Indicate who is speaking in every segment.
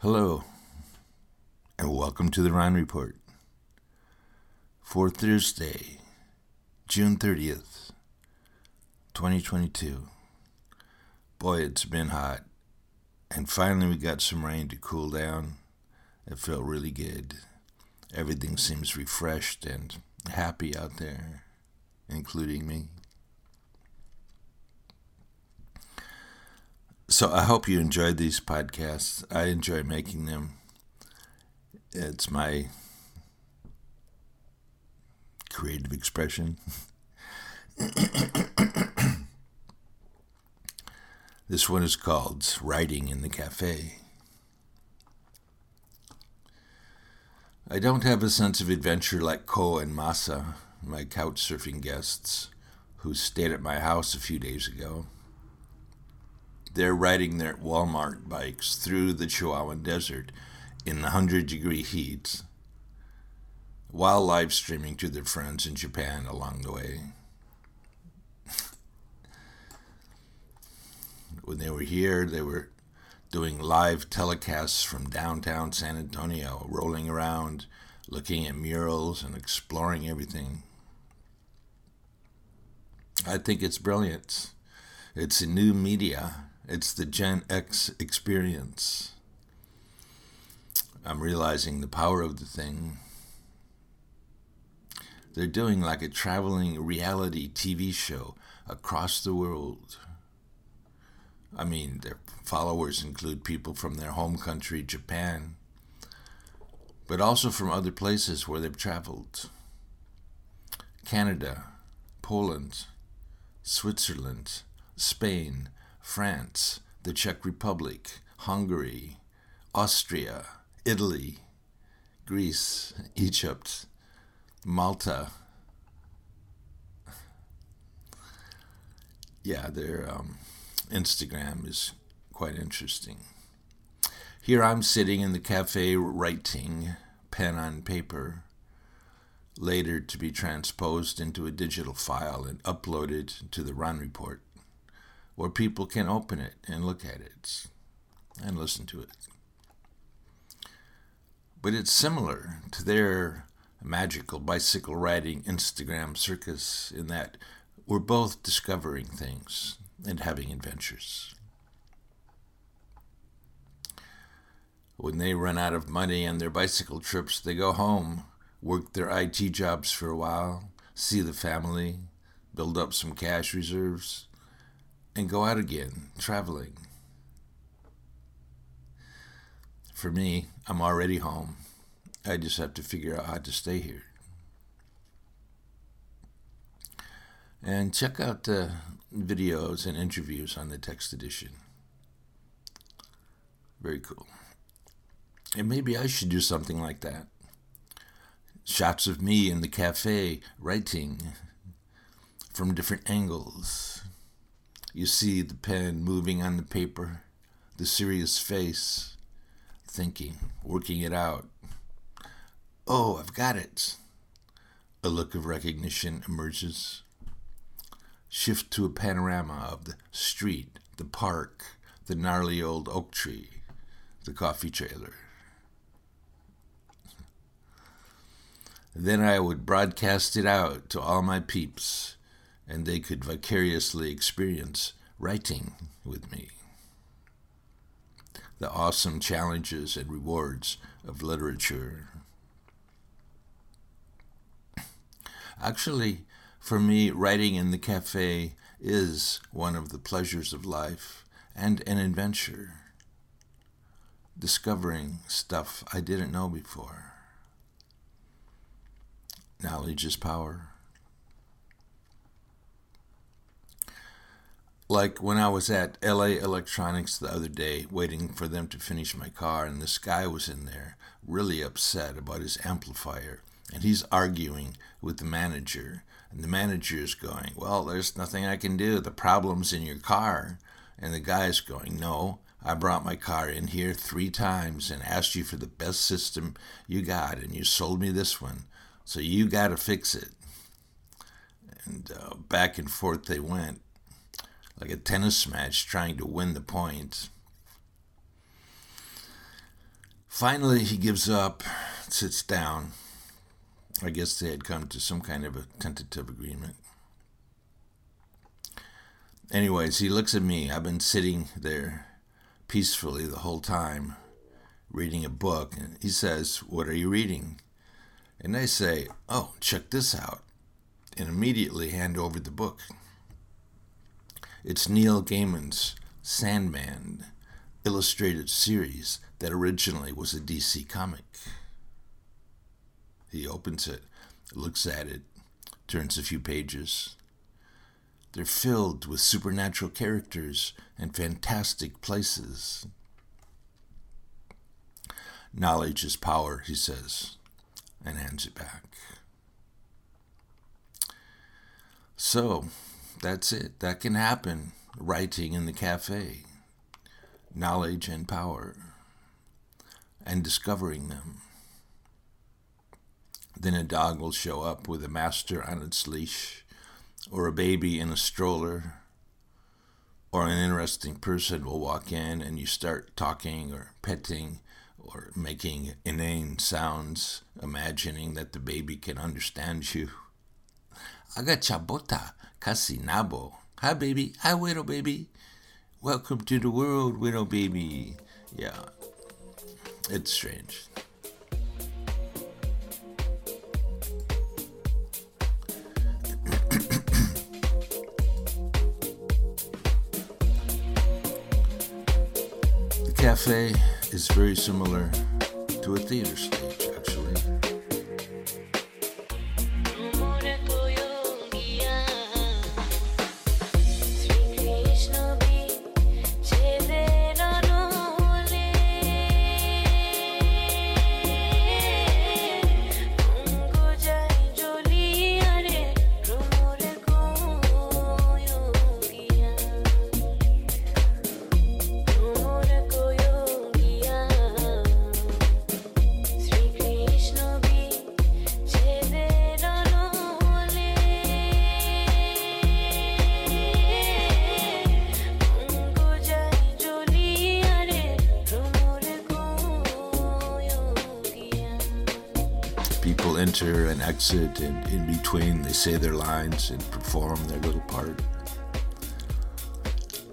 Speaker 1: Hello, and welcome to the Rohn Report for Thursday, June 30th, 2022. Boy, it's been hot, and finally we got some rain to cool down. It felt really good. Everything seems refreshed and happy out there, including me. So I hope you enjoyed these podcasts. I enjoy making them. It's my creative expression. this one is called Writing in the Cafe. I don't have a sense of adventure like Ko and Masa, my couch surfing guests, who stayed at my house a few days ago. They're riding their Walmart bikes through the Chihuahuan Desert in the 100 degree heat while live streaming to their friends in Japan along the way. when they were here, they were doing live telecasts from downtown San Antonio, rolling around, looking at murals and exploring everything. I think it's brilliant. It's a new media it's the Gen X experience. I'm realizing the power of the thing. They're doing like a traveling reality TV show across the world. I mean, their followers include people from their home country, Japan, but also from other places where they've traveled Canada, Poland, Switzerland, Spain, France, the Czech Republic, Hungary, Austria, Italy, Greece, Egypt, Malta. Yeah, their um, Instagram is quite interesting. Here I'm sitting in the cafe writing, pen on paper, later to be transposed into a digital file and uploaded to the Rohn Report where people can open it and look at it and listen to it. But it's similar to their magical bicycle riding Instagram circus in that we're both discovering things and having adventures. When they run out of money on their bicycle trips, they go home, work their IT jobs for a while, see the family, build up some cash reserves, and go out again, traveling. For me, I'm already home. I just have to figure out how to stay here. And check out the videos and interviews on the text edition. Very cool. And maybe I should do something like that. Shots of me in the cafe writing from different angles. You see the pen moving on the paper, the serious face, thinking, working it out. Oh, I've got it. A look of recognition emerges. Shift to a panorama of the street, the park, the gnarly old oak tree, the coffee trailer. Then I would broadcast it out to all my peeps and they could vicariously experience writing with me. The awesome challenges and rewards of literature. Actually, for me, writing in the cafe is one of the pleasures of life and an adventure. Discovering stuff I didn't know before. Knowledge is power. Like when I was at LA Electronics the other day, waiting for them to finish my car, and this guy was in there really upset about his amplifier, and he's arguing with the manager. And the manager is going, Well, there's nothing I can do. The problem's in your car. And the guy's going, No, I brought my car in here three times and asked you for the best system you got, and you sold me this one. So you got to fix it. And uh, back and forth they went like a tennis match trying to win the point. Finally, he gives up, sits down. I guess they had come to some kind of a tentative agreement. Anyways, he looks at me. I've been sitting there peacefully the whole time reading a book. And he says, What are you reading? And I say, Oh, check this out. And immediately hand over the book. It's Neil Gaiman's Sandman illustrated series that originally was a DC comic. He opens it, looks at it, turns a few pages. They're filled with supernatural characters and fantastic places. Knowledge is power, he says, and hands it back. So, that's it. That can happen writing in the cafe. Knowledge and power. And discovering them. Then a dog will show up with a master on its leash, or a baby in a stroller, or an interesting person will walk in and you start talking or petting or making inane sounds, imagining that the baby can understand you. Aga chabota, kasi. Hi, baby. Hi, widow baby. Welcome to the world, widow baby. Yeah, it's strange. the cafe is very similar to a theater stage. enter exit, and in between they say their lines and perform their little part.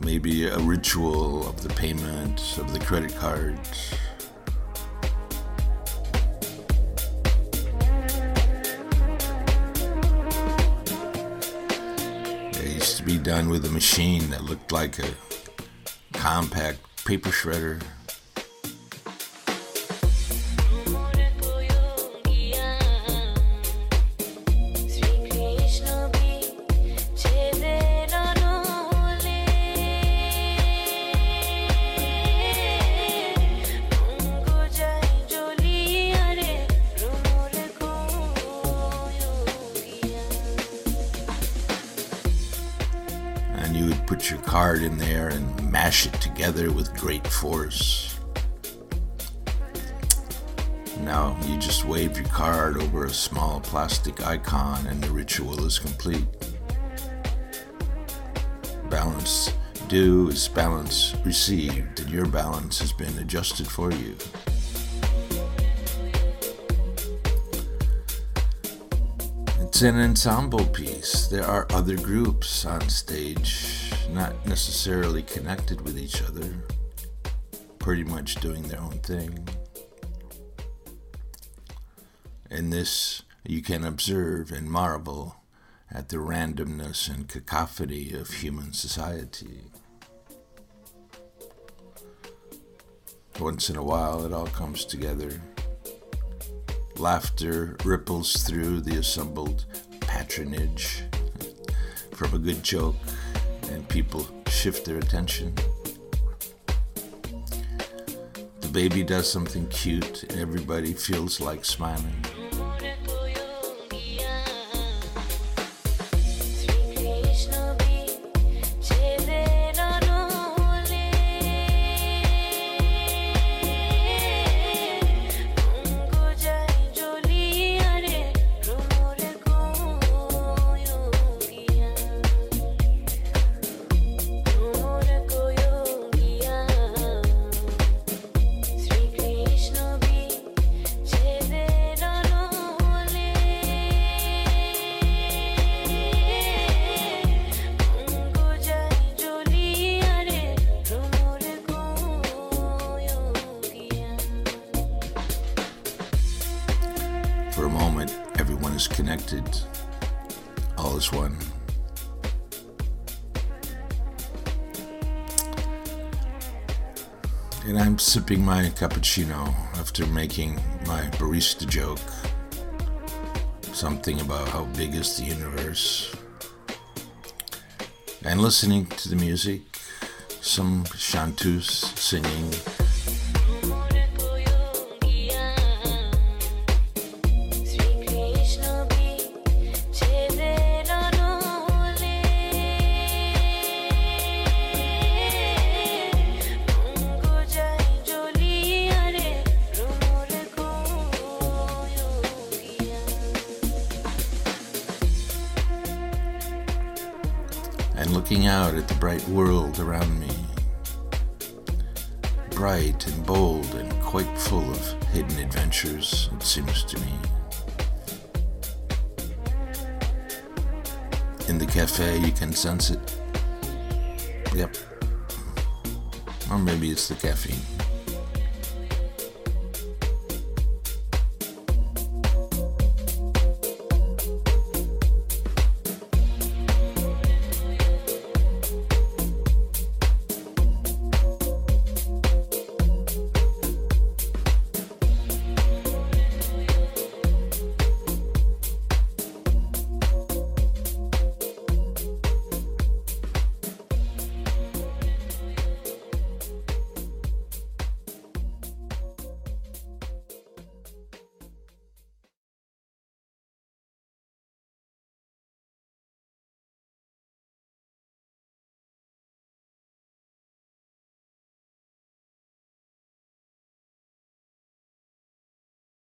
Speaker 1: Maybe a ritual of the payment of the credit cards. It used to be done with a machine that looked like a compact paper shredder. Mash it together with great force. Now you just wave your card over a small plastic icon and the ritual is complete. Balance due is balance received, and your balance has been adjusted for you. It's an ensemble piece. There are other groups on stage not necessarily connected with each other, pretty much doing their own thing. In this, you can observe and marvel at the randomness and cacophony of human society. Once in a while, it all comes together. Laughter ripples through the assembled patronage from a good joke and people shift their attention. The baby does something cute, and everybody feels like smiling. One. And I'm sipping my cappuccino after making my barista joke. Something about how big is the universe. And listening to the music, some chanteuse singing. And looking out at the bright world around me. Bright and bold and quite full of hidden adventures, it seems to me. In the cafe, you can sense it. Yep. Or maybe it's the caffeine.